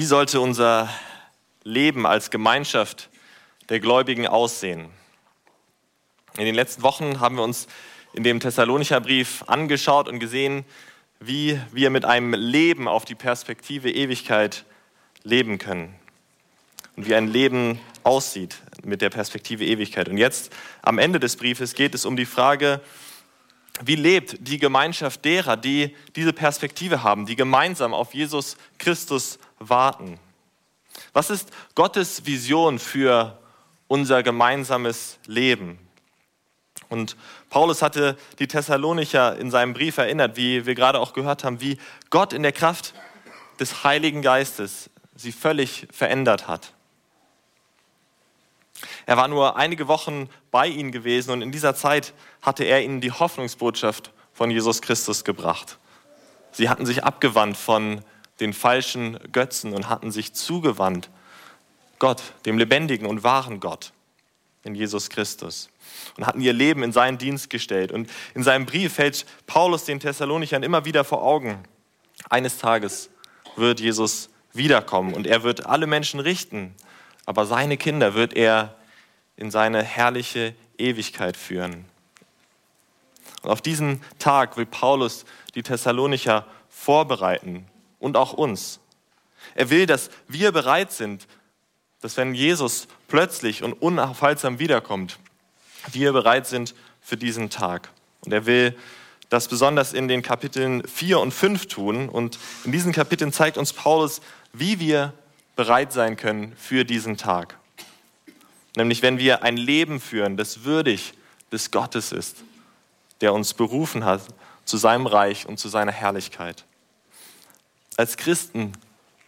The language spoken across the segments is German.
Wie sollte unser Leben als Gemeinschaft der Gläubigen aussehen? In den letzten Wochen haben wir uns in dem Thessalonicher Brief angeschaut und gesehen, wie wir mit einem Leben auf die Perspektive Ewigkeit leben können und wie ein Leben aussieht mit der Perspektive Ewigkeit. Und jetzt am Ende des Briefes geht es um die Frage, wie lebt die Gemeinschaft derer, die diese Perspektive haben, die gemeinsam auf Jesus Christus warten? Was ist Gottes Vision für unser gemeinsames Leben? Und Paulus hatte die Thessalonicher in seinem Brief erinnert, wie wir gerade auch gehört haben, wie Gott in der Kraft des Heiligen Geistes sie völlig verändert hat. Er war nur einige Wochen bei ihnen gewesen und in dieser Zeit hatte er ihnen die Hoffnungsbotschaft von Jesus Christus gebracht. Sie hatten sich abgewandt von den falschen Götzen und hatten sich zugewandt Gott, dem lebendigen und wahren Gott in Jesus Christus und hatten ihr Leben in seinen Dienst gestellt. Und in seinem Brief hält Paulus den Thessalonichern immer wieder vor Augen, eines Tages wird Jesus wiederkommen und er wird alle Menschen richten, aber seine Kinder wird er in seine herrliche Ewigkeit führen. Und auf diesen Tag will Paulus die Thessalonicher vorbereiten und auch uns. Er will, dass wir bereit sind, dass wenn Jesus plötzlich und unaufhaltsam wiederkommt, wir bereit sind für diesen Tag. Und er will das besonders in den Kapiteln 4 und 5 tun. Und in diesen Kapiteln zeigt uns Paulus, wie wir bereit sein können für diesen Tag. Nämlich wenn wir ein Leben führen, das würdig des Gottes ist, der uns berufen hat zu seinem Reich und zu seiner Herrlichkeit. Als Christen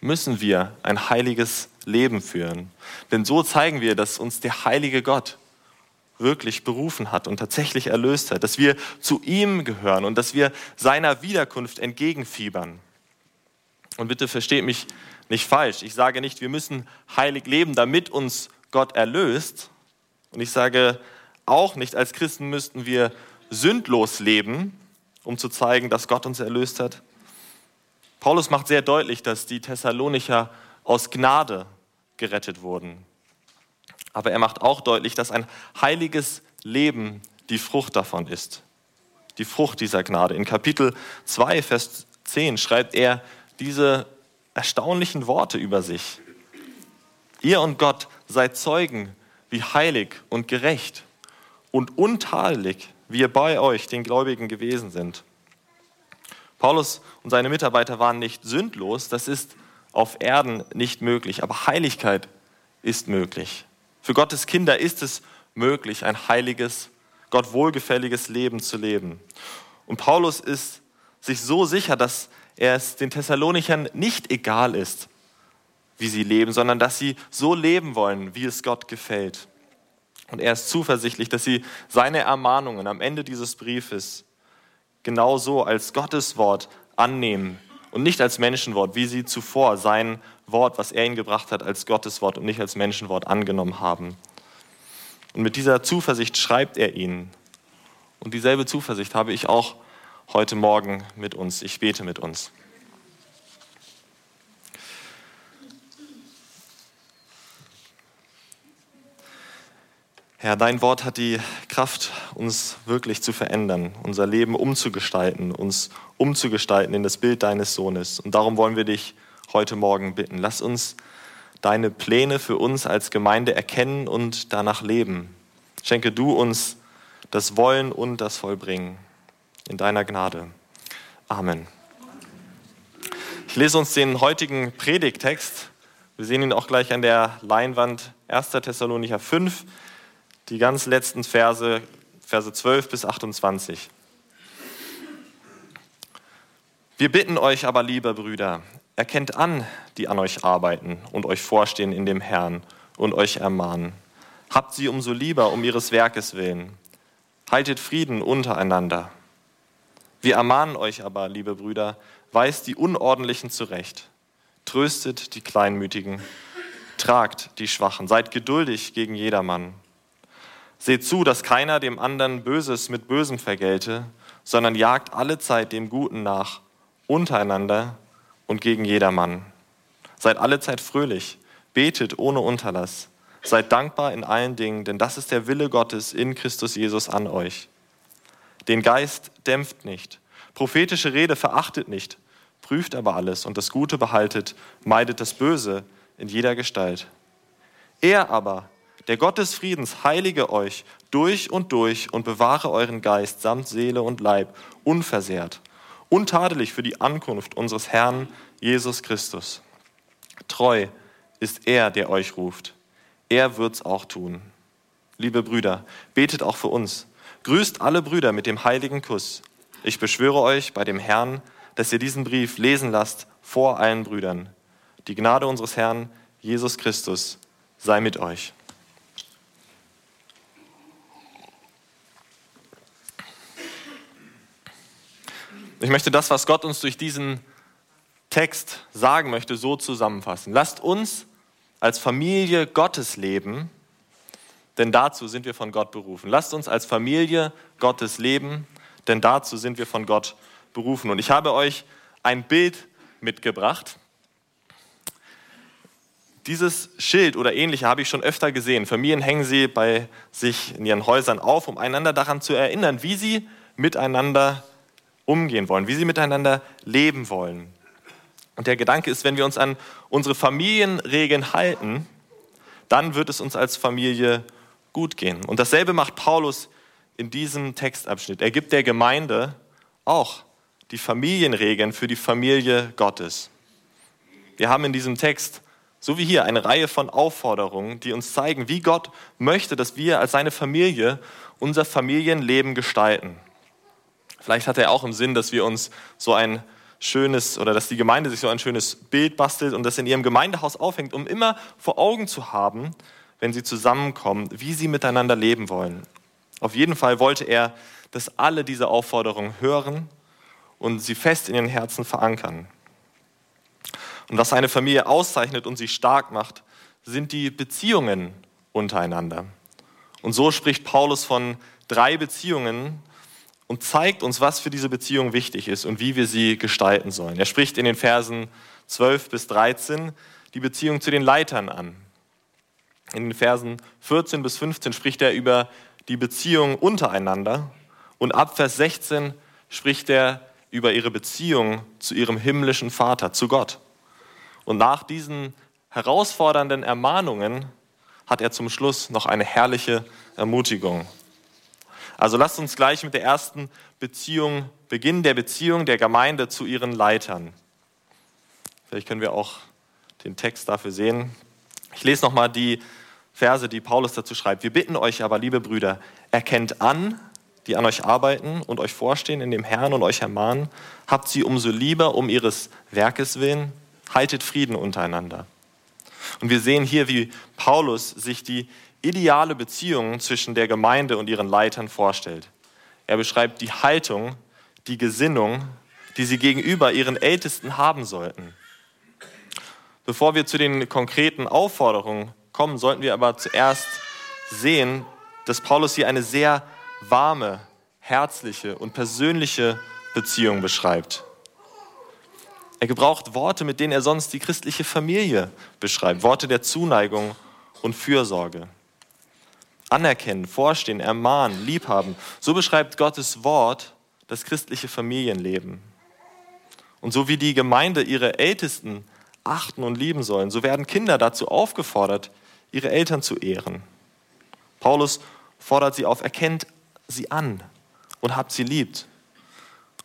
müssen wir ein heiliges Leben führen. Denn so zeigen wir, dass uns der heilige Gott wirklich berufen hat und tatsächlich erlöst hat, dass wir zu ihm gehören und dass wir seiner Wiederkunft entgegenfiebern. Und bitte versteht mich nicht falsch. Ich sage nicht, wir müssen heilig leben, damit uns Gott erlöst. Und ich sage auch nicht, als Christen müssten wir sündlos leben, um zu zeigen, dass Gott uns erlöst hat. Paulus macht sehr deutlich, dass die Thessalonicher aus Gnade gerettet wurden. Aber er macht auch deutlich, dass ein heiliges Leben die Frucht davon ist. Die Frucht dieser Gnade. In Kapitel 2, Vers 10 schreibt er diese erstaunlichen Worte über sich. Ihr und Gott seid Zeugen, wie heilig und gerecht und untadelig wir bei euch, den Gläubigen, gewesen sind. Paulus und seine Mitarbeiter waren nicht sündlos, das ist auf Erden nicht möglich, aber Heiligkeit ist möglich. Für Gottes Kinder ist es möglich, ein heiliges, Gott wohlgefälliges Leben zu leben. Und Paulus ist sich so sicher, dass er es den Thessalonichern nicht egal ist, wie sie leben, sondern dass sie so leben wollen, wie es Gott gefällt. Und er ist zuversichtlich, dass sie seine Ermahnungen am Ende dieses Briefes genauso als Gottes Wort annehmen und nicht als Menschenwort, wie sie zuvor sein Wort, was er ihnen gebracht hat, als Gottes Wort und nicht als Menschenwort angenommen haben. Und mit dieser Zuversicht schreibt er ihnen. Und dieselbe Zuversicht habe ich auch heute Morgen mit uns. Ich bete mit uns. Herr, dein Wort hat die Kraft, uns wirklich zu verändern, unser Leben umzugestalten, uns umzugestalten in das Bild deines Sohnes. Und darum wollen wir dich heute Morgen bitten. Lass uns deine Pläne für uns als Gemeinde erkennen und danach leben. Schenke du uns das Wollen und das Vollbringen in deiner Gnade. Amen. Ich lese uns den heutigen Predigtext. Wir sehen ihn auch gleich an der Leinwand 1. Thessalonicher 5 die ganz letzten Verse, Verse 12 bis 28. Wir bitten euch aber, liebe Brüder, erkennt an, die an euch arbeiten und euch vorstehen in dem Herrn und euch ermahnen. Habt sie umso lieber um ihres Werkes willen. Haltet Frieden untereinander. Wir ermahnen euch aber, liebe Brüder, weist die Unordentlichen zurecht, tröstet die Kleinmütigen, tragt die Schwachen, seid geduldig gegen jedermann. Seht zu, dass keiner dem anderen Böses mit Bösem vergelte, sondern jagt alle Zeit dem Guten nach, untereinander und gegen jedermann. Seid alle Zeit fröhlich, betet ohne Unterlass. Seid dankbar in allen Dingen, denn das ist der Wille Gottes in Christus Jesus an euch. Den Geist dämpft nicht, prophetische Rede verachtet nicht, prüft aber alles und das Gute behaltet, meidet das Böse in jeder Gestalt. Er aber, der Gott des Friedens, heilige euch durch und durch und bewahre euren Geist samt Seele und Leib unversehrt, untadelig für die Ankunft unseres Herrn Jesus Christus. Treu ist er, der euch ruft. Er wird's auch tun. Liebe Brüder, betet auch für uns. Grüßt alle Brüder mit dem heiligen Kuss. Ich beschwöre euch bei dem Herrn, dass ihr diesen Brief lesen lasst vor allen Brüdern. Die Gnade unseres Herrn Jesus Christus sei mit euch. Ich möchte das, was Gott uns durch diesen Text sagen möchte, so zusammenfassen. Lasst uns als Familie Gottes leben, denn dazu sind wir von Gott berufen. Lasst uns als Familie Gottes leben, denn dazu sind wir von Gott berufen. Und ich habe euch ein Bild mitgebracht. Dieses Schild oder ähnliche habe ich schon öfter gesehen. Familien hängen sie bei sich in ihren Häusern auf, um einander daran zu erinnern, wie sie miteinander umgehen wollen, wie sie miteinander leben wollen. Und der Gedanke ist, wenn wir uns an unsere Familienregeln halten, dann wird es uns als Familie gut gehen. Und dasselbe macht Paulus in diesem Textabschnitt. Er gibt der Gemeinde auch die Familienregeln für die Familie Gottes. Wir haben in diesem Text, so wie hier, eine Reihe von Aufforderungen, die uns zeigen, wie Gott möchte, dass wir als seine Familie unser Familienleben gestalten. Vielleicht hat er auch im Sinn, dass wir uns so ein schönes oder dass die Gemeinde sich so ein schönes Bild bastelt und das in ihrem Gemeindehaus aufhängt, um immer vor Augen zu haben, wenn sie zusammenkommen, wie sie miteinander leben wollen. Auf jeden Fall wollte er, dass alle diese Aufforderungen hören und sie fest in ihren Herzen verankern. Und was eine Familie auszeichnet und sie stark macht, sind die Beziehungen untereinander. Und so spricht Paulus von drei Beziehungen, und zeigt uns, was für diese Beziehung wichtig ist und wie wir sie gestalten sollen. Er spricht in den Versen 12 bis 13 die Beziehung zu den Leitern an. In den Versen 14 bis 15 spricht er über die Beziehung untereinander und ab Vers 16 spricht er über ihre Beziehung zu ihrem himmlischen Vater, zu Gott. Und nach diesen herausfordernden Ermahnungen hat er zum Schluss noch eine herrliche Ermutigung. Also lasst uns gleich mit der ersten Beziehung beginnen, der Beziehung der Gemeinde zu ihren Leitern. Vielleicht können wir auch den Text dafür sehen. Ich lese nochmal die Verse, die Paulus dazu schreibt. Wir bitten euch aber, liebe Brüder, erkennt an, die an euch arbeiten und euch vorstehen in dem Herrn und euch ermahnen, habt sie umso lieber um ihres Werkes willen, haltet Frieden untereinander. Und wir sehen hier, wie Paulus sich die ideale Beziehung zwischen der Gemeinde und ihren Leitern vorstellt. Er beschreibt die Haltung, die Gesinnung, die sie gegenüber ihren Ältesten haben sollten. Bevor wir zu den konkreten Aufforderungen kommen, sollten wir aber zuerst sehen, dass Paulus hier eine sehr warme, herzliche und persönliche Beziehung beschreibt. Er gebraucht Worte, mit denen er sonst die christliche Familie beschreibt, Worte der Zuneigung und Fürsorge anerkennen, vorstehen, ermahnen, liebhaben. So beschreibt Gottes Wort das christliche Familienleben. Und so wie die Gemeinde ihre Ältesten achten und lieben sollen, so werden Kinder dazu aufgefordert, ihre Eltern zu ehren. Paulus fordert sie auf, erkennt sie an und habt sie liebt.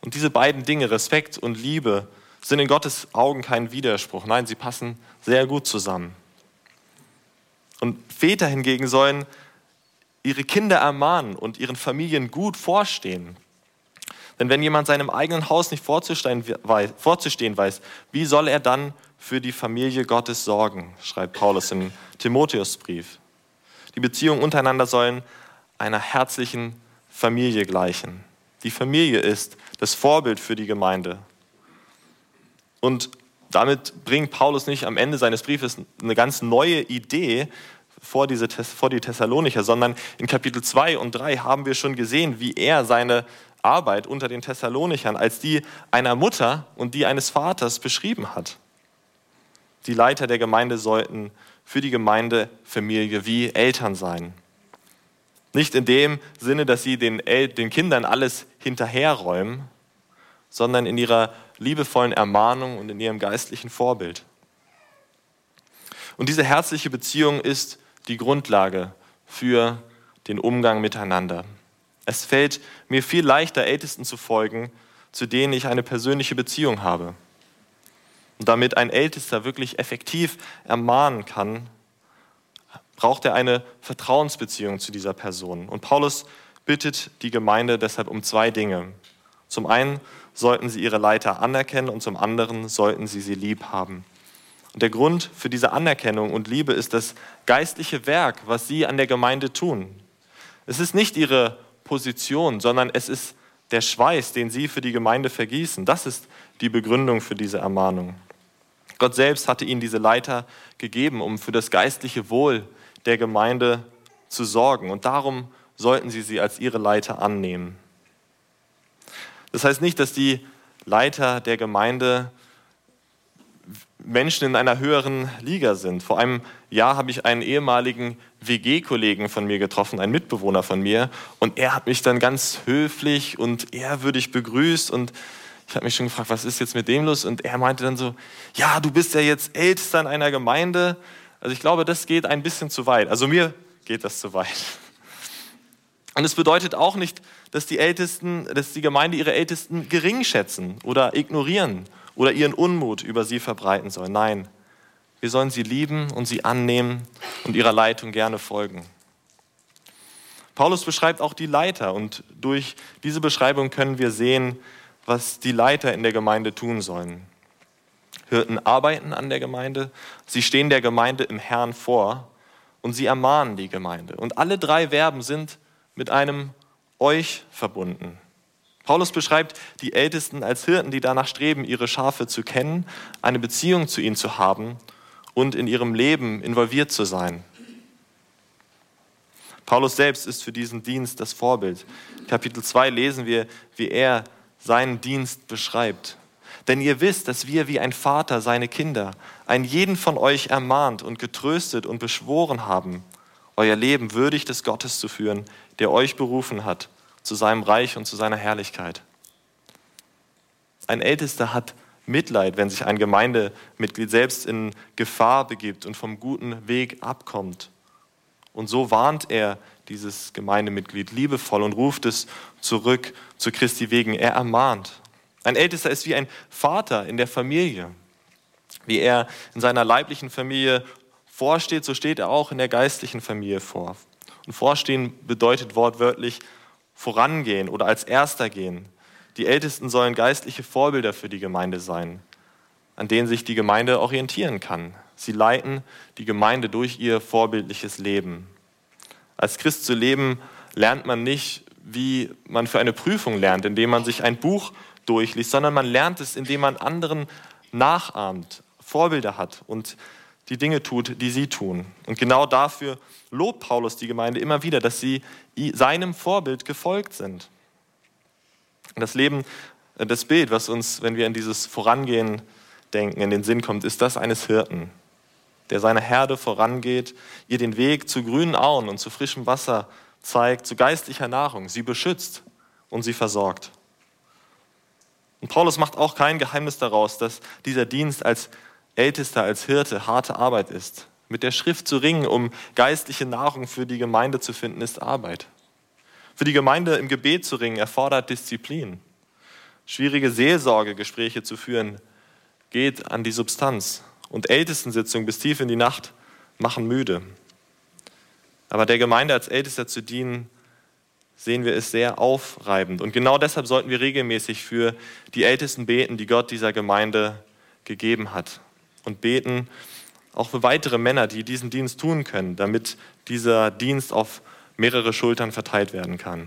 Und diese beiden Dinge, Respekt und Liebe, sind in Gottes Augen kein Widerspruch. Nein, sie passen sehr gut zusammen. Und Väter hingegen sollen ihre Kinder ermahnen und ihren Familien gut vorstehen. Denn wenn jemand seinem eigenen Haus nicht vorzustehen weiß, wie soll er dann für die Familie Gottes sorgen, schreibt Paulus im Timotheusbrief. Die Beziehungen untereinander sollen einer herzlichen Familie gleichen. Die Familie ist das Vorbild für die Gemeinde. Und damit bringt Paulus nicht am Ende seines Briefes eine ganz neue Idee, vor, diese, vor die Thessalonicher, sondern in Kapitel 2 und 3 haben wir schon gesehen, wie er seine Arbeit unter den Thessalonichern als die einer Mutter und die eines Vaters beschrieben hat. Die Leiter der Gemeinde sollten für die Gemeindefamilie wie Eltern sein. Nicht in dem Sinne, dass sie den, El den Kindern alles hinterherräumen, sondern in ihrer liebevollen Ermahnung und in ihrem geistlichen Vorbild. Und diese herzliche Beziehung ist die Grundlage für den Umgang miteinander. Es fällt mir viel leichter, Ältesten zu folgen, zu denen ich eine persönliche Beziehung habe. Und damit ein Ältester wirklich effektiv ermahnen kann, braucht er eine Vertrauensbeziehung zu dieser Person. Und Paulus bittet die Gemeinde deshalb um zwei Dinge. Zum einen sollten sie ihre Leiter anerkennen und zum anderen sollten sie sie lieb haben. Und der Grund für diese Anerkennung und Liebe ist das geistliche Werk, was sie an der Gemeinde tun. Es ist nicht ihre Position, sondern es ist der Schweiß, den sie für die Gemeinde vergießen. Das ist die Begründung für diese Ermahnung. Gott selbst hatte ihnen diese Leiter gegeben, um für das geistliche Wohl der Gemeinde zu sorgen. Und darum sollten sie sie als ihre Leiter annehmen. Das heißt nicht, dass die Leiter der Gemeinde Menschen in einer höheren Liga sind. Vor einem Jahr habe ich einen ehemaligen WG-Kollegen von mir getroffen, einen Mitbewohner von mir, und er hat mich dann ganz höflich und ehrwürdig begrüßt und ich habe mich schon gefragt, was ist jetzt mit dem los? Und er meinte dann so, ja, du bist ja jetzt Ältester in einer Gemeinde. Also ich glaube, das geht ein bisschen zu weit. Also mir geht das zu weit. Und es bedeutet auch nicht, dass die Ältesten, dass die Gemeinde ihre Ältesten gering schätzen oder ignorieren oder ihren Unmut über sie verbreiten soll. Nein, wir sollen sie lieben und sie annehmen und ihrer Leitung gerne folgen. Paulus beschreibt auch die Leiter und durch diese Beschreibung können wir sehen, was die Leiter in der Gemeinde tun sollen. Hirten arbeiten an der Gemeinde, sie stehen der Gemeinde im Herrn vor und sie ermahnen die Gemeinde. Und alle drei Verben sind mit einem euch verbunden. Paulus beschreibt die Ältesten als Hirten, die danach streben, ihre Schafe zu kennen, eine Beziehung zu ihnen zu haben und in ihrem Leben involviert zu sein. Paulus selbst ist für diesen Dienst das Vorbild. Kapitel 2 lesen wir, wie er seinen Dienst beschreibt. Denn ihr wisst, dass wir wie ein Vater seine Kinder, einen jeden von euch ermahnt und getröstet und beschworen haben, euer Leben würdig des Gottes zu führen, der euch berufen hat zu seinem Reich und zu seiner Herrlichkeit. Ein Ältester hat Mitleid, wenn sich ein Gemeindemitglied selbst in Gefahr begibt und vom guten Weg abkommt. Und so warnt er dieses Gemeindemitglied liebevoll und ruft es zurück zu Christi wegen. Er ermahnt. Ein Ältester ist wie ein Vater in der Familie. Wie er in seiner leiblichen Familie vorsteht, so steht er auch in der geistlichen Familie vor. Und vorstehen bedeutet wortwörtlich vorangehen oder als Erster gehen. Die Ältesten sollen geistliche Vorbilder für die Gemeinde sein, an denen sich die Gemeinde orientieren kann. Sie leiten die Gemeinde durch ihr vorbildliches Leben. Als Christ zu leben, lernt man nicht, wie man für eine Prüfung lernt, indem man sich ein Buch durchliest, sondern man lernt es, indem man anderen nachahmt, Vorbilder hat und die Dinge tut, die sie tun. Und genau dafür lobt Paulus die Gemeinde immer wieder, dass sie seinem Vorbild gefolgt sind. Das Leben, äh, das Bild, was uns, wenn wir in dieses Vorangehen denken, in den Sinn kommt, ist das eines Hirten, der seiner Herde vorangeht, ihr den Weg zu grünen Auen und zu frischem Wasser zeigt, zu geistlicher Nahrung, sie beschützt und sie versorgt. Und Paulus macht auch kein Geheimnis daraus, dass dieser Dienst als Ältester, als Hirte harte Arbeit ist. Mit der Schrift zu ringen, um geistliche Nahrung für die Gemeinde zu finden, ist Arbeit. Für die Gemeinde im Gebet zu ringen, erfordert Disziplin. Schwierige Seelsorgegespräche zu führen, geht an die Substanz. Und Ältestensitzungen bis tief in die Nacht machen müde. Aber der Gemeinde als Ältester zu dienen, sehen wir es sehr aufreibend. Und genau deshalb sollten wir regelmäßig für die Ältesten beten, die Gott dieser Gemeinde gegeben hat. Und beten, auch für weitere Männer, die diesen Dienst tun können, damit dieser Dienst auf mehrere Schultern verteilt werden kann.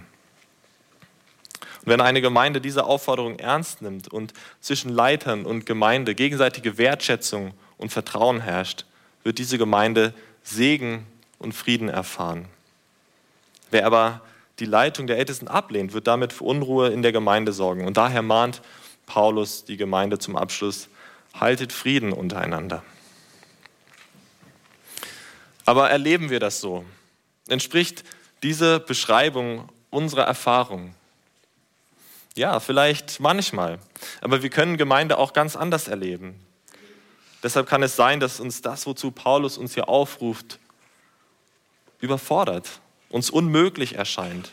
Und wenn eine Gemeinde diese Aufforderung ernst nimmt und zwischen Leitern und Gemeinde gegenseitige Wertschätzung und Vertrauen herrscht, wird diese Gemeinde Segen und Frieden erfahren. Wer aber die Leitung der Ältesten ablehnt, wird damit für Unruhe in der Gemeinde sorgen. Und daher mahnt Paulus die Gemeinde zum Abschluss, haltet Frieden untereinander. Aber erleben wir das so? Entspricht diese Beschreibung unserer Erfahrung? Ja, vielleicht manchmal. Aber wir können Gemeinde auch ganz anders erleben. Deshalb kann es sein, dass uns das, wozu Paulus uns hier aufruft, überfordert, uns unmöglich erscheint.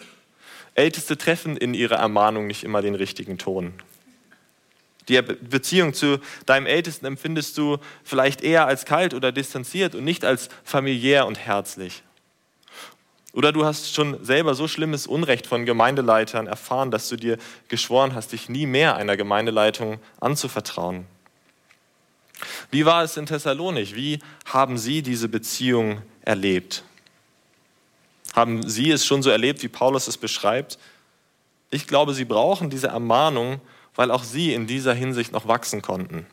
Älteste treffen in ihrer Ermahnung nicht immer den richtigen Ton. Die Beziehung zu deinem Ältesten empfindest du vielleicht eher als kalt oder distanziert und nicht als familiär und herzlich. Oder du hast schon selber so schlimmes Unrecht von Gemeindeleitern erfahren, dass du dir geschworen hast, dich nie mehr einer Gemeindeleitung anzuvertrauen. Wie war es in Thessalonik? Wie haben Sie diese Beziehung erlebt? Haben Sie es schon so erlebt, wie Paulus es beschreibt? Ich glaube, Sie brauchen diese Ermahnung, weil auch Sie in dieser Hinsicht noch wachsen konnten.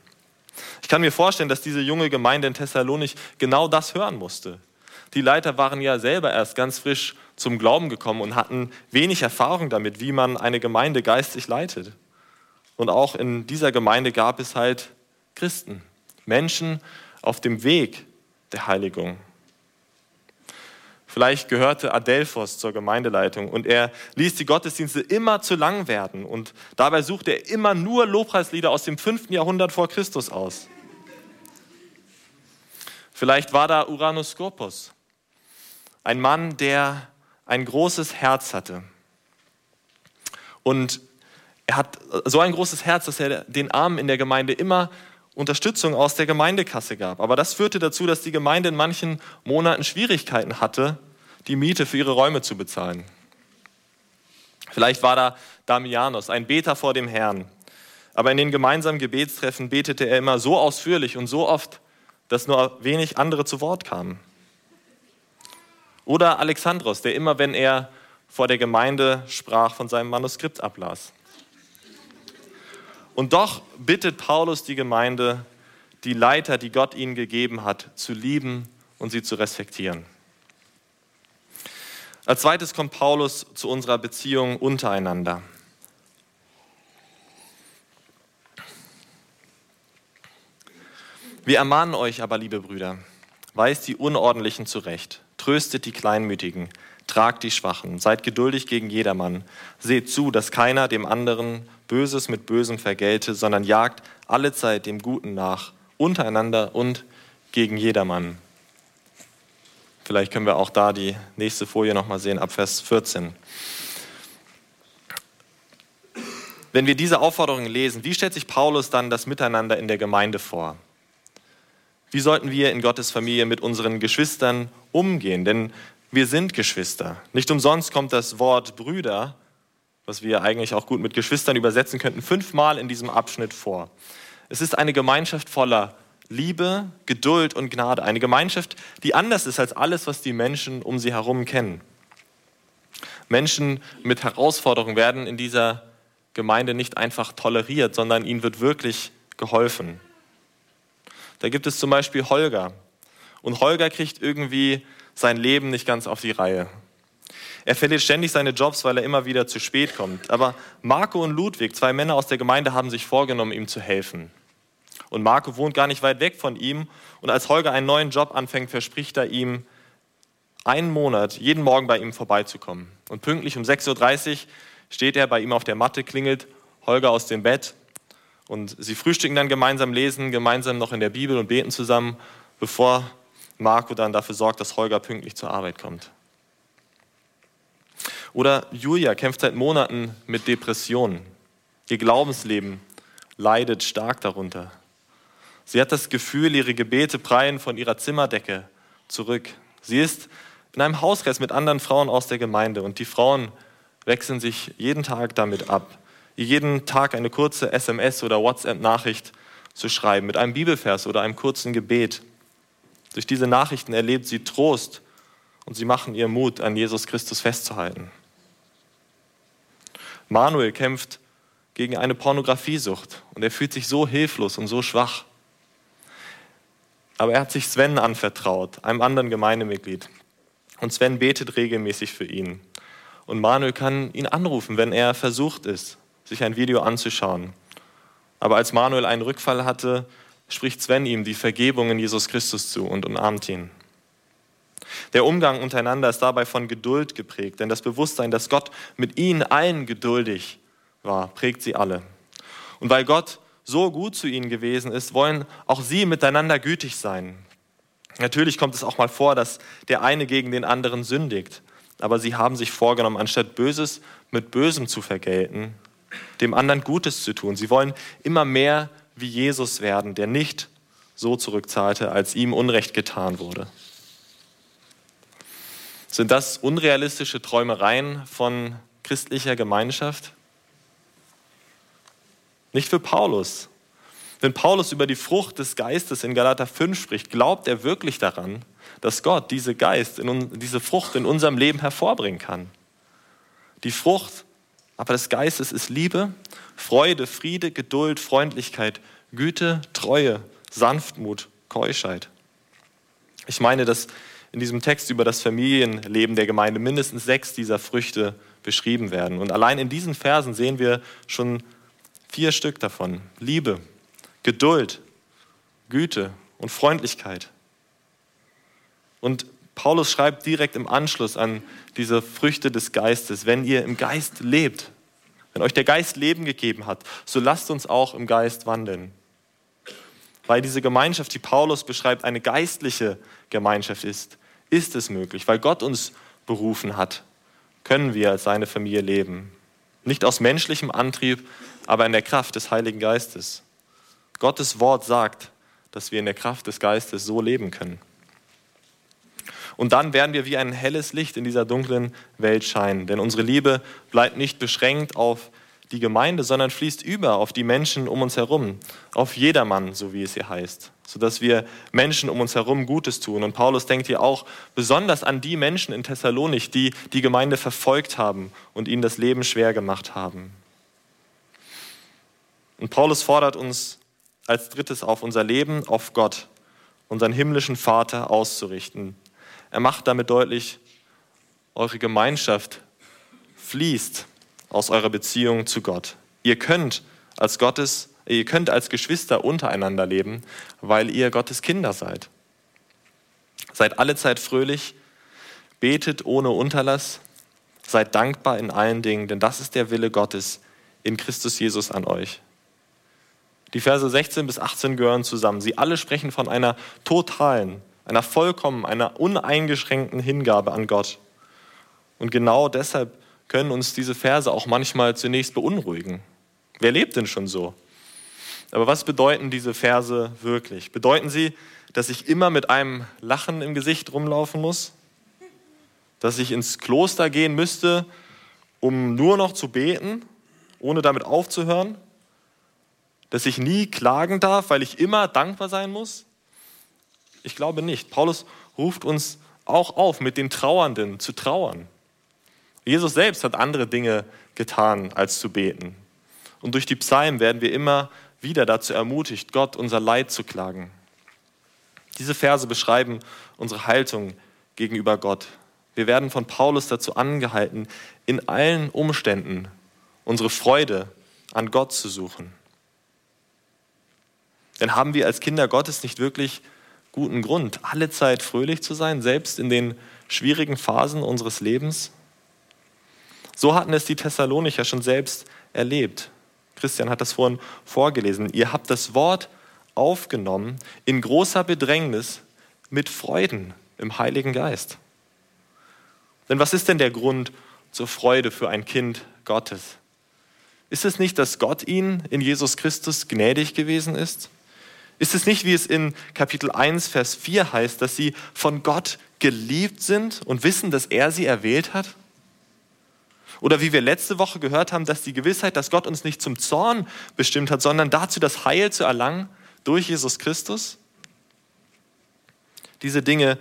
Ich kann mir vorstellen, dass diese junge Gemeinde in Thessalonik genau das hören musste. Die Leiter waren ja selber erst ganz frisch zum Glauben gekommen und hatten wenig Erfahrung damit, wie man eine Gemeinde geistig leitet. Und auch in dieser Gemeinde gab es halt Christen, Menschen auf dem Weg der Heiligung. Vielleicht gehörte Adelphos zur Gemeindeleitung und er ließ die Gottesdienste immer zu lang werden und dabei suchte er immer nur Lobpreislieder aus dem 5. Jahrhundert vor Christus aus. Vielleicht war da Uranus Skopos, ein Mann, der ein großes Herz hatte. Und er hat so ein großes Herz, dass er den Armen in der Gemeinde immer Unterstützung aus der Gemeindekasse gab. Aber das führte dazu, dass die Gemeinde in manchen Monaten Schwierigkeiten hatte, die Miete für ihre Räume zu bezahlen. Vielleicht war da Damianos, ein Beter vor dem Herrn. Aber in den gemeinsamen Gebetstreffen betete er immer so ausführlich und so oft, dass nur wenig andere zu Wort kamen. Oder Alexandros, der immer, wenn er vor der Gemeinde sprach, von seinem Manuskript ablas. Und doch bittet Paulus die Gemeinde, die Leiter, die Gott ihnen gegeben hat, zu lieben und sie zu respektieren. Als zweites kommt Paulus zu unserer Beziehung untereinander. Wir ermahnen euch aber, liebe Brüder, weist die Unordentlichen zurecht, tröstet die Kleinmütigen, tragt die Schwachen, seid geduldig gegen jedermann, seht zu, dass keiner dem anderen Böses mit Bösem vergelte, sondern jagt alle Zeit dem Guten nach, untereinander und gegen jedermann. Vielleicht können wir auch da die nächste Folie nochmal sehen, ab Vers 14. Wenn wir diese Aufforderungen lesen, wie stellt sich Paulus dann das Miteinander in der Gemeinde vor? Wie sollten wir in Gottes Familie mit unseren Geschwistern umgehen? Denn wir sind Geschwister. Nicht umsonst kommt das Wort Brüder was wir eigentlich auch gut mit Geschwistern übersetzen könnten, fünfmal in diesem Abschnitt vor. Es ist eine Gemeinschaft voller Liebe, Geduld und Gnade. Eine Gemeinschaft, die anders ist als alles, was die Menschen um sie herum kennen. Menschen mit Herausforderungen werden in dieser Gemeinde nicht einfach toleriert, sondern ihnen wird wirklich geholfen. Da gibt es zum Beispiel Holger. Und Holger kriegt irgendwie sein Leben nicht ganz auf die Reihe. Er verliert ständig seine Jobs, weil er immer wieder zu spät kommt. Aber Marco und Ludwig, zwei Männer aus der Gemeinde, haben sich vorgenommen, ihm zu helfen. Und Marco wohnt gar nicht weit weg von ihm. Und als Holger einen neuen Job anfängt, verspricht er ihm, einen Monat jeden Morgen bei ihm vorbeizukommen. Und pünktlich um 6.30 Uhr steht er bei ihm auf der Matte, klingelt Holger aus dem Bett. Und sie frühstücken dann gemeinsam, lesen gemeinsam noch in der Bibel und beten zusammen, bevor Marco dann dafür sorgt, dass Holger pünktlich zur Arbeit kommt. Oder Julia kämpft seit Monaten mit Depressionen. Ihr Glaubensleben leidet stark darunter. Sie hat das Gefühl, ihre Gebete preien von ihrer Zimmerdecke zurück. Sie ist in einem Hauskreis mit anderen Frauen aus der Gemeinde und die Frauen wechseln sich jeden Tag damit ab, jeden Tag eine kurze SMS oder WhatsApp-Nachricht zu schreiben mit einem Bibelvers oder einem kurzen Gebet. Durch diese Nachrichten erlebt sie Trost und sie machen ihr Mut, an Jesus Christus festzuhalten. Manuel kämpft gegen eine Pornografiesucht und er fühlt sich so hilflos und so schwach. Aber er hat sich Sven anvertraut, einem anderen Gemeindemitglied. Und Sven betet regelmäßig für ihn. Und Manuel kann ihn anrufen, wenn er versucht ist, sich ein Video anzuschauen. Aber als Manuel einen Rückfall hatte, spricht Sven ihm die Vergebung in Jesus Christus zu und umarmt ihn. Der Umgang untereinander ist dabei von Geduld geprägt, denn das Bewusstsein, dass Gott mit ihnen allen geduldig war, prägt sie alle. Und weil Gott so gut zu ihnen gewesen ist, wollen auch sie miteinander gütig sein. Natürlich kommt es auch mal vor, dass der eine gegen den anderen sündigt, aber sie haben sich vorgenommen, anstatt Böses mit Bösem zu vergelten, dem anderen Gutes zu tun. Sie wollen immer mehr wie Jesus werden, der nicht so zurückzahlte, als ihm Unrecht getan wurde. Sind das unrealistische Träumereien von christlicher Gemeinschaft? Nicht für Paulus. Wenn Paulus über die Frucht des Geistes in Galater 5 spricht, glaubt er wirklich daran, dass Gott diese Geist, diese Frucht in unserem Leben hervorbringen kann. Die Frucht aber des Geistes ist Liebe, Freude, Friede, Geduld, Freundlichkeit, Güte, Treue, Sanftmut, Keuschheit. Ich meine, dass in diesem Text über das Familienleben der Gemeinde mindestens sechs dieser Früchte beschrieben werden. Und allein in diesen Versen sehen wir schon vier Stück davon. Liebe, Geduld, Güte und Freundlichkeit. Und Paulus schreibt direkt im Anschluss an diese Früchte des Geistes, wenn ihr im Geist lebt, wenn euch der Geist Leben gegeben hat, so lasst uns auch im Geist wandeln. Weil diese Gemeinschaft, die Paulus beschreibt, eine geistliche Gemeinschaft ist, ist es möglich. Weil Gott uns berufen hat, können wir als seine Familie leben. Nicht aus menschlichem Antrieb, aber in der Kraft des Heiligen Geistes. Gottes Wort sagt, dass wir in der Kraft des Geistes so leben können. Und dann werden wir wie ein helles Licht in dieser dunklen Welt scheinen. Denn unsere Liebe bleibt nicht beschränkt auf die Gemeinde, sondern fließt über auf die Menschen um uns herum, auf jedermann, so wie es hier heißt, sodass wir Menschen um uns herum Gutes tun. Und Paulus denkt hier auch besonders an die Menschen in Thessalonik, die die Gemeinde verfolgt haben und ihnen das Leben schwer gemacht haben. Und Paulus fordert uns als drittes auf, unser Leben auf Gott, unseren himmlischen Vater auszurichten. Er macht damit deutlich, eure Gemeinschaft fließt aus eurer Beziehung zu Gott. Ihr könnt als Gottes, ihr könnt als Geschwister untereinander leben, weil ihr Gottes Kinder seid. Seid alle Zeit fröhlich, betet ohne Unterlass, seid dankbar in allen Dingen, denn das ist der Wille Gottes in Christus Jesus an euch. Die Verse 16 bis 18 gehören zusammen. Sie alle sprechen von einer totalen, einer vollkommen, einer uneingeschränkten Hingabe an Gott. Und genau deshalb können uns diese Verse auch manchmal zunächst beunruhigen. Wer lebt denn schon so? Aber was bedeuten diese Verse wirklich? Bedeuten sie, dass ich immer mit einem Lachen im Gesicht rumlaufen muss? Dass ich ins Kloster gehen müsste, um nur noch zu beten, ohne damit aufzuhören? dass ich nie klagen darf, weil ich immer dankbar sein muss? Ich glaube nicht. Paulus ruft uns auch auf, mit den Trauernden zu trauern. Jesus selbst hat andere Dinge getan, als zu beten. Und durch die Psalmen werden wir immer wieder dazu ermutigt, Gott unser Leid zu klagen. Diese Verse beschreiben unsere Haltung gegenüber Gott. Wir werden von Paulus dazu angehalten, in allen Umständen unsere Freude an Gott zu suchen. Denn haben wir als Kinder Gottes nicht wirklich guten Grund, alle Zeit fröhlich zu sein, selbst in den schwierigen Phasen unseres Lebens? So hatten es die Thessalonicher schon selbst erlebt. Christian hat das vorhin vorgelesen. Ihr habt das Wort aufgenommen in großer Bedrängnis mit Freuden im Heiligen Geist. Denn was ist denn der Grund zur Freude für ein Kind Gottes? Ist es nicht, dass Gott ihnen in Jesus Christus gnädig gewesen ist? Ist es nicht, wie es in Kapitel 1, Vers 4 heißt, dass sie von Gott geliebt sind und wissen, dass er sie erwählt hat? Oder wie wir letzte Woche gehört haben, dass die Gewissheit, dass Gott uns nicht zum Zorn bestimmt hat, sondern dazu das Heil zu erlangen durch Jesus Christus? Diese Dinge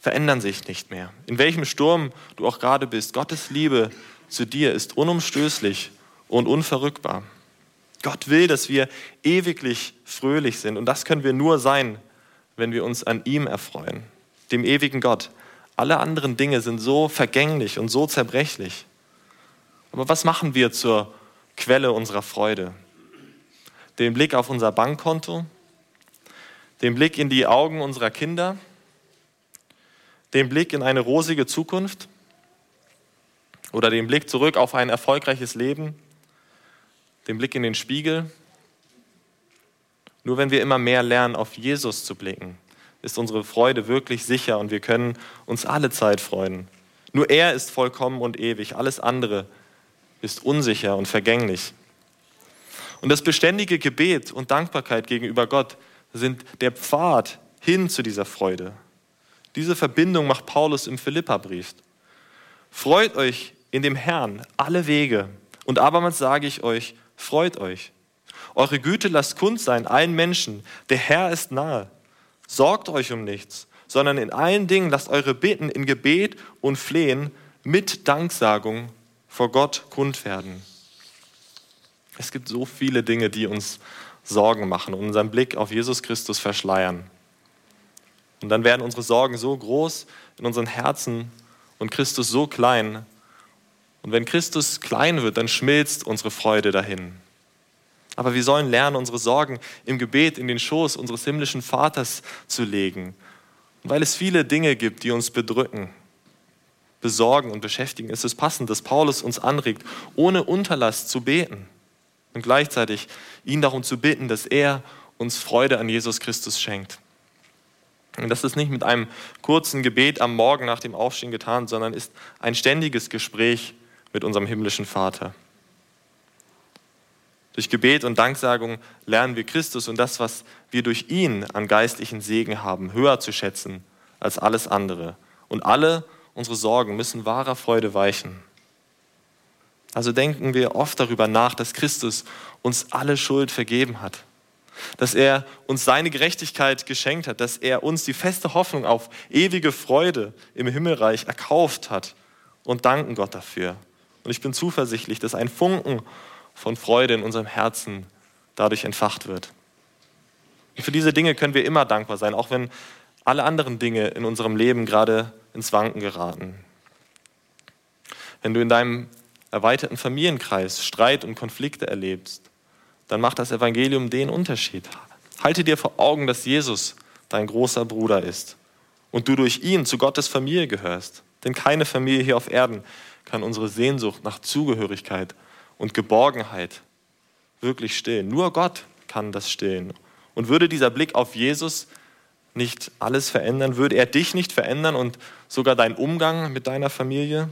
verändern sich nicht mehr. In welchem Sturm du auch gerade bist, Gottes Liebe zu dir ist unumstößlich und unverrückbar. Gott will, dass wir ewiglich fröhlich sind. Und das können wir nur sein, wenn wir uns an ihm erfreuen, dem ewigen Gott. Alle anderen Dinge sind so vergänglich und so zerbrechlich. Aber was machen wir zur Quelle unserer Freude? Den Blick auf unser Bankkonto, den Blick in die Augen unserer Kinder, den Blick in eine rosige Zukunft oder den Blick zurück auf ein erfolgreiches Leben, den Blick in den Spiegel. Nur wenn wir immer mehr lernen, auf Jesus zu blicken, ist unsere Freude wirklich sicher und wir können uns alle Zeit freuen. Nur er ist vollkommen und ewig, alles andere ist unsicher und vergänglich. Und das beständige Gebet und Dankbarkeit gegenüber Gott sind der Pfad hin zu dieser Freude. Diese Verbindung macht Paulus im Philipperbrief. Freut euch in dem Herrn alle Wege. Und abermals sage ich euch, freut euch. Eure Güte lasst kund sein allen Menschen. Der Herr ist nahe. Sorgt euch um nichts, sondern in allen Dingen lasst eure Bitten in Gebet und Flehen mit Danksagung vor Gott kund werden. Es gibt so viele Dinge, die uns Sorgen machen und unseren Blick auf Jesus Christus verschleiern. Und dann werden unsere Sorgen so groß in unseren Herzen und Christus so klein. Und wenn Christus klein wird, dann schmilzt unsere Freude dahin. Aber wir sollen lernen, unsere Sorgen im Gebet in den Schoß unseres himmlischen Vaters zu legen. Und weil es viele Dinge gibt, die uns bedrücken, besorgen und beschäftigen, ist es passend, dass Paulus uns anregt, ohne Unterlass zu beten und gleichzeitig ihn darum zu bitten, dass er uns Freude an Jesus Christus schenkt. Und das ist nicht mit einem kurzen Gebet am Morgen nach dem Aufstehen getan, sondern ist ein ständiges Gespräch mit unserem himmlischen Vater. Durch Gebet und Danksagung lernen wir Christus und das, was wir durch ihn an geistlichen Segen haben, höher zu schätzen als alles andere. Und alle unsere Sorgen müssen wahrer Freude weichen. Also denken wir oft darüber nach, dass Christus uns alle Schuld vergeben hat, dass er uns seine Gerechtigkeit geschenkt hat, dass er uns die feste Hoffnung auf ewige Freude im Himmelreich erkauft hat und danken Gott dafür. Und ich bin zuversichtlich, dass ein Funken von Freude in unserem Herzen dadurch entfacht wird. Und für diese Dinge können wir immer dankbar sein, auch wenn alle anderen Dinge in unserem Leben gerade ins Wanken geraten. Wenn du in deinem erweiterten Familienkreis Streit und Konflikte erlebst, dann macht das Evangelium den Unterschied. Halte dir vor Augen, dass Jesus dein großer Bruder ist und du durch ihn zu Gottes Familie gehörst. Denn keine Familie hier auf Erden kann unsere Sehnsucht nach Zugehörigkeit und Geborgenheit wirklich stillen. Nur Gott kann das stillen. Und würde dieser Blick auf Jesus nicht alles verändern? Würde er dich nicht verändern und sogar deinen Umgang mit deiner Familie?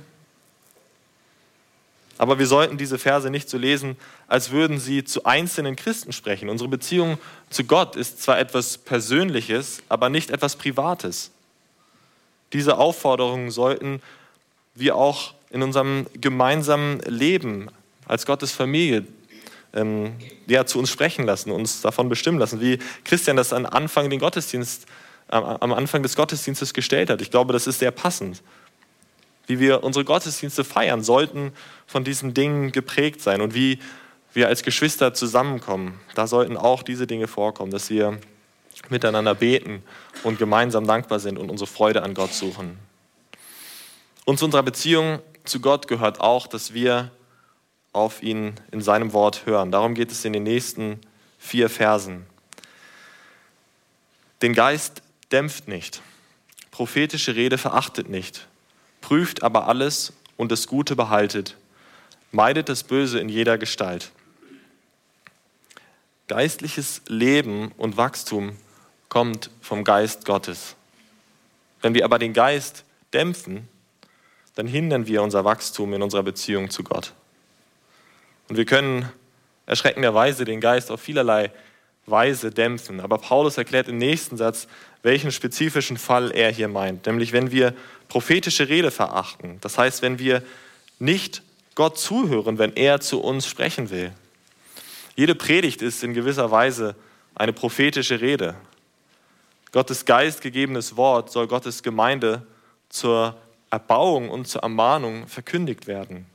Aber wir sollten diese Verse nicht so lesen, als würden sie zu einzelnen Christen sprechen. Unsere Beziehung zu Gott ist zwar etwas Persönliches, aber nicht etwas Privates. Diese Aufforderungen sollten wir auch in unserem gemeinsamen Leben als Gottes Familie ähm, ja, zu uns sprechen lassen, uns davon bestimmen lassen, wie Christian das am Anfang, den Gottesdienst, am Anfang des Gottesdienstes gestellt hat. Ich glaube, das ist sehr passend. Wie wir unsere Gottesdienste feiern, sollten von diesen Dingen geprägt sein und wie wir als Geschwister zusammenkommen. Da sollten auch diese Dinge vorkommen, dass wir miteinander beten und gemeinsam dankbar sind und unsere Freude an Gott suchen. Und zu unserer Beziehung zu Gott gehört auch, dass wir auf ihn in seinem Wort hören. Darum geht es in den nächsten vier Versen. Den Geist dämpft nicht, prophetische Rede verachtet nicht, prüft aber alles und das Gute behaltet, meidet das Böse in jeder Gestalt. Geistliches Leben und Wachstum kommt vom Geist Gottes. Wenn wir aber den Geist dämpfen, dann hindern wir unser Wachstum in unserer Beziehung zu Gott. Und wir können erschreckenderweise den Geist auf vielerlei Weise dämpfen. Aber Paulus erklärt im nächsten Satz, welchen spezifischen Fall er hier meint. Nämlich, wenn wir prophetische Rede verachten. Das heißt, wenn wir nicht Gott zuhören, wenn er zu uns sprechen will. Jede Predigt ist in gewisser Weise eine prophetische Rede. Gottes Geist gegebenes Wort soll Gottes Gemeinde zur Erbauung und zur Ermahnung verkündigt werden.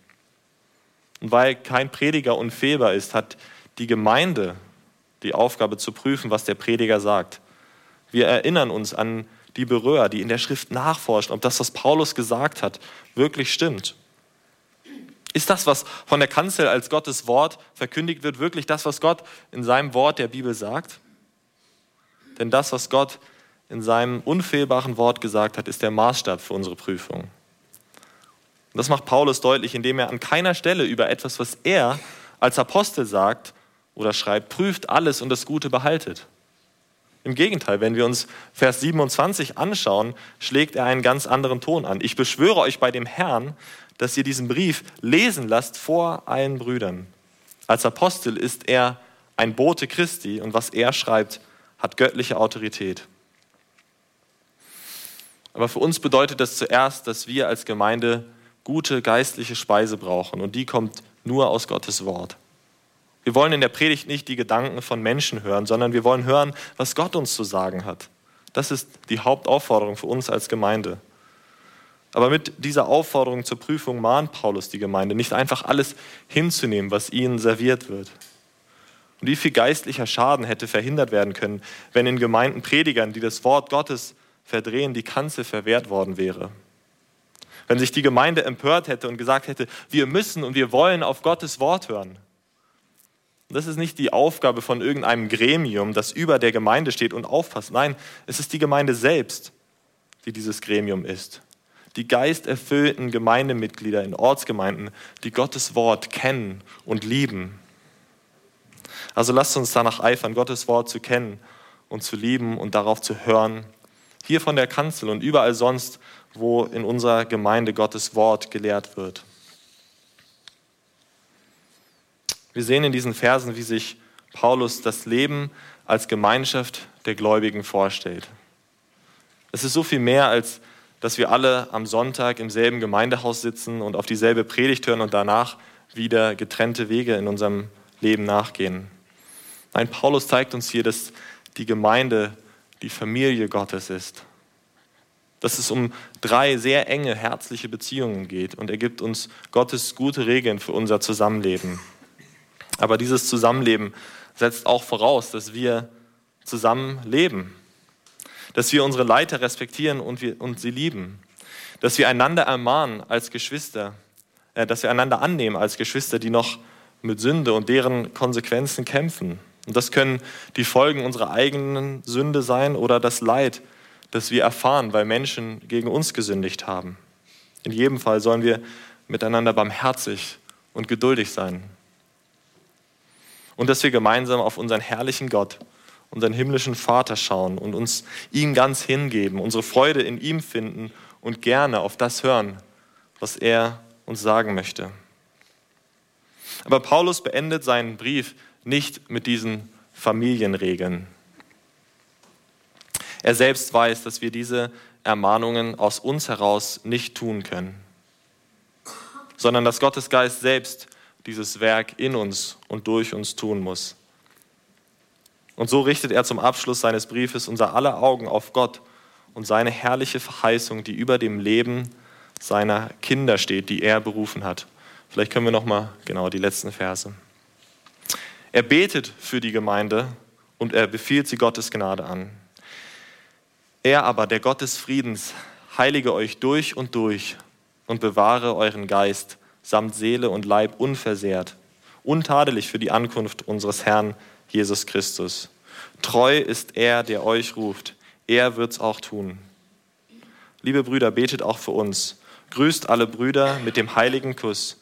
Und weil kein Prediger unfehlbar ist, hat die Gemeinde die Aufgabe zu prüfen, was der Prediger sagt. Wir erinnern uns an die Berührer, die in der Schrift nachforschen, ob das, was Paulus gesagt hat, wirklich stimmt. Ist das, was von der Kanzel als Gottes Wort verkündigt wird, wirklich das, was Gott in seinem Wort der Bibel sagt? Denn das, was Gott in seinem unfehlbaren Wort gesagt hat, ist der Maßstab für unsere Prüfung. Das macht Paulus deutlich, indem er an keiner Stelle über etwas, was er als Apostel sagt oder schreibt, prüft alles und das Gute behaltet. Im Gegenteil, wenn wir uns Vers 27 anschauen, schlägt er einen ganz anderen Ton an. Ich beschwöre euch bei dem Herrn, dass ihr diesen Brief lesen lasst vor allen Brüdern. Als Apostel ist er ein Bote Christi und was er schreibt, hat göttliche Autorität. Aber für uns bedeutet das zuerst, dass wir als Gemeinde gute geistliche Speise brauchen und die kommt nur aus Gottes Wort. Wir wollen in der Predigt nicht die Gedanken von Menschen hören, sondern wir wollen hören, was Gott uns zu sagen hat. Das ist die Hauptaufforderung für uns als Gemeinde. Aber mit dieser Aufforderung zur Prüfung mahnt Paulus die Gemeinde, nicht einfach alles hinzunehmen, was ihnen serviert wird. Und wie viel geistlicher Schaden hätte verhindert werden können, wenn in Gemeinden Predigern, die das Wort Gottes verdrehen, die Kanzel verwehrt worden wäre. Wenn sich die Gemeinde empört hätte und gesagt hätte, wir müssen und wir wollen auf Gottes Wort hören. Das ist nicht die Aufgabe von irgendeinem Gremium, das über der Gemeinde steht und aufpasst. Nein, es ist die Gemeinde selbst, die dieses Gremium ist. Die geisterfüllten Gemeindemitglieder in Ortsgemeinden, die Gottes Wort kennen und lieben. Also lasst uns danach eifern, Gottes Wort zu kennen und zu lieben und darauf zu hören. Hier von der Kanzel und überall sonst, wo in unserer Gemeinde Gottes Wort gelehrt wird. Wir sehen in diesen Versen, wie sich Paulus das Leben als Gemeinschaft der Gläubigen vorstellt. Es ist so viel mehr, als dass wir alle am Sonntag im selben Gemeindehaus sitzen und auf dieselbe Predigt hören und danach wieder getrennte Wege in unserem Leben nachgehen. Nein, Paulus zeigt uns hier, dass die Gemeinde die Familie Gottes ist. Dass es um drei sehr enge, herzliche Beziehungen geht und er gibt uns Gottes gute Regeln für unser Zusammenleben. Aber dieses Zusammenleben setzt auch voraus, dass wir zusammen leben, dass wir unsere Leiter respektieren und, wir, und sie lieben, dass wir einander ermahnen als Geschwister, äh, dass wir einander annehmen als Geschwister, die noch mit Sünde und deren Konsequenzen kämpfen. Und das können die Folgen unserer eigenen Sünde sein oder das Leid, das wir erfahren, weil Menschen gegen uns gesündigt haben. In jedem Fall sollen wir miteinander barmherzig und geduldig sein. Und dass wir gemeinsam auf unseren herrlichen Gott, unseren himmlischen Vater schauen und uns ihm ganz hingeben, unsere Freude in ihm finden und gerne auf das hören, was er uns sagen möchte. Aber Paulus beendet seinen Brief nicht mit diesen Familienregeln. Er selbst weiß, dass wir diese Ermahnungen aus uns heraus nicht tun können, sondern dass Gottes Geist selbst dieses Werk in uns und durch uns tun muss. Und so richtet er zum Abschluss seines Briefes unser aller Augen auf Gott und seine herrliche Verheißung, die über dem Leben seiner Kinder steht, die er berufen hat. Vielleicht können wir noch mal genau die letzten Verse. Er betet für die Gemeinde und er befiehlt sie Gottes Gnade an. Er aber, der Gott des Friedens, heilige euch durch und durch und bewahre euren Geist samt Seele und Leib unversehrt, untadelig für die Ankunft unseres Herrn Jesus Christus. Treu ist er, der euch ruft. Er wird's auch tun. Liebe Brüder, betet auch für uns. Grüßt alle Brüder mit dem heiligen Kuss.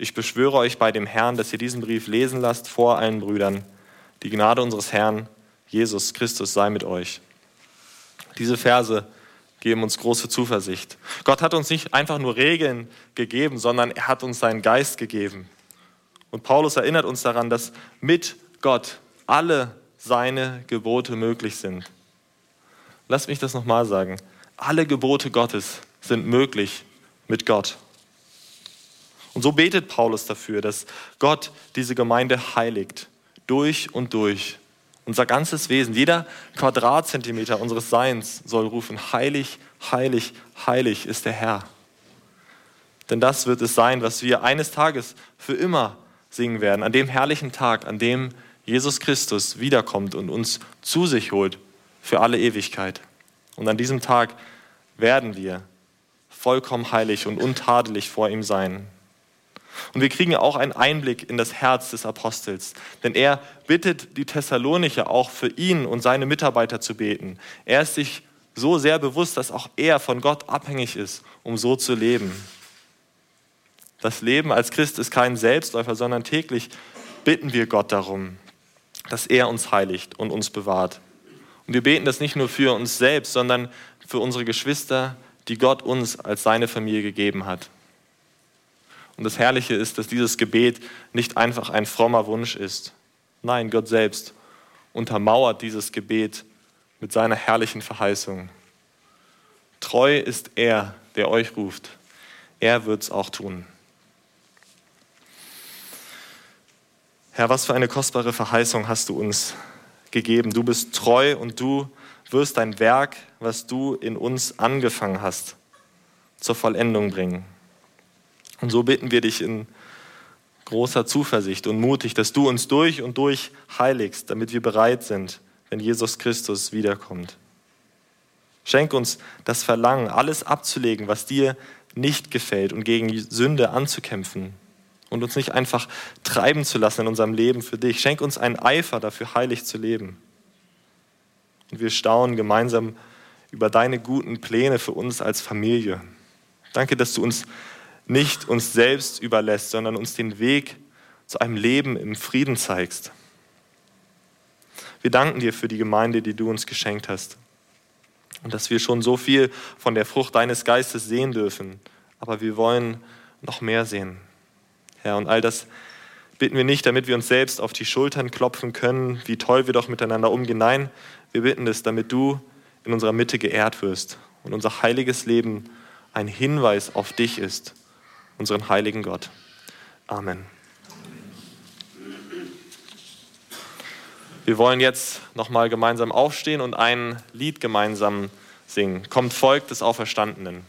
Ich beschwöre euch bei dem Herrn, dass ihr diesen Brief lesen lasst vor allen Brüdern. Die Gnade unseres Herrn, Jesus Christus, sei mit euch. Diese Verse geben uns große Zuversicht. Gott hat uns nicht einfach nur Regeln gegeben, sondern er hat uns seinen Geist gegeben. Und Paulus erinnert uns daran, dass mit Gott alle seine Gebote möglich sind. Lass mich das nochmal sagen. Alle Gebote Gottes sind möglich mit Gott. Und so betet Paulus dafür, dass Gott diese Gemeinde heiligt, durch und durch. Unser ganzes Wesen, jeder Quadratzentimeter unseres Seins soll rufen, heilig, heilig, heilig ist der Herr. Denn das wird es sein, was wir eines Tages für immer singen werden, an dem herrlichen Tag, an dem Jesus Christus wiederkommt und uns zu sich holt für alle Ewigkeit. Und an diesem Tag werden wir vollkommen heilig und untadelig vor ihm sein. Und wir kriegen auch einen Einblick in das Herz des Apostels. Denn er bittet die Thessalonicher auch für ihn und seine Mitarbeiter zu beten. Er ist sich so sehr bewusst, dass auch er von Gott abhängig ist, um so zu leben. Das Leben als Christ ist kein Selbstläufer, sondern täglich bitten wir Gott darum, dass er uns heiligt und uns bewahrt. Und wir beten das nicht nur für uns selbst, sondern für unsere Geschwister, die Gott uns als seine Familie gegeben hat. Und das Herrliche ist, dass dieses Gebet nicht einfach ein frommer Wunsch ist. Nein, Gott selbst untermauert dieses Gebet mit seiner herrlichen Verheißung. Treu ist er, der euch ruft. Er wird es auch tun. Herr, was für eine kostbare Verheißung hast du uns gegeben. Du bist treu und du wirst dein Werk, was du in uns angefangen hast, zur Vollendung bringen. Und so bitten wir dich in großer Zuversicht und mutig, dass du uns durch und durch heiligst, damit wir bereit sind, wenn Jesus Christus wiederkommt. Schenk uns das Verlangen, alles abzulegen, was dir nicht gefällt und gegen Sünde anzukämpfen und uns nicht einfach treiben zu lassen in unserem Leben für dich. Schenk uns einen Eifer dafür, heilig zu leben. Und wir staunen gemeinsam über deine guten Pläne für uns als Familie. Danke, dass du uns nicht uns selbst überlässt, sondern uns den Weg zu einem Leben im Frieden zeigst. Wir danken dir für die Gemeinde, die du uns geschenkt hast. Und dass wir schon so viel von der Frucht deines Geistes sehen dürfen. Aber wir wollen noch mehr sehen. Herr, und all das bitten wir nicht, damit wir uns selbst auf die Schultern klopfen können, wie toll wir doch miteinander umgehen. Nein, wir bitten es, damit du in unserer Mitte geehrt wirst und unser heiliges Leben ein Hinweis auf dich ist, unseren heiligen Gott. Amen. Wir wollen jetzt nochmal gemeinsam aufstehen und ein Lied gemeinsam singen. Kommt Volk des Auferstandenen.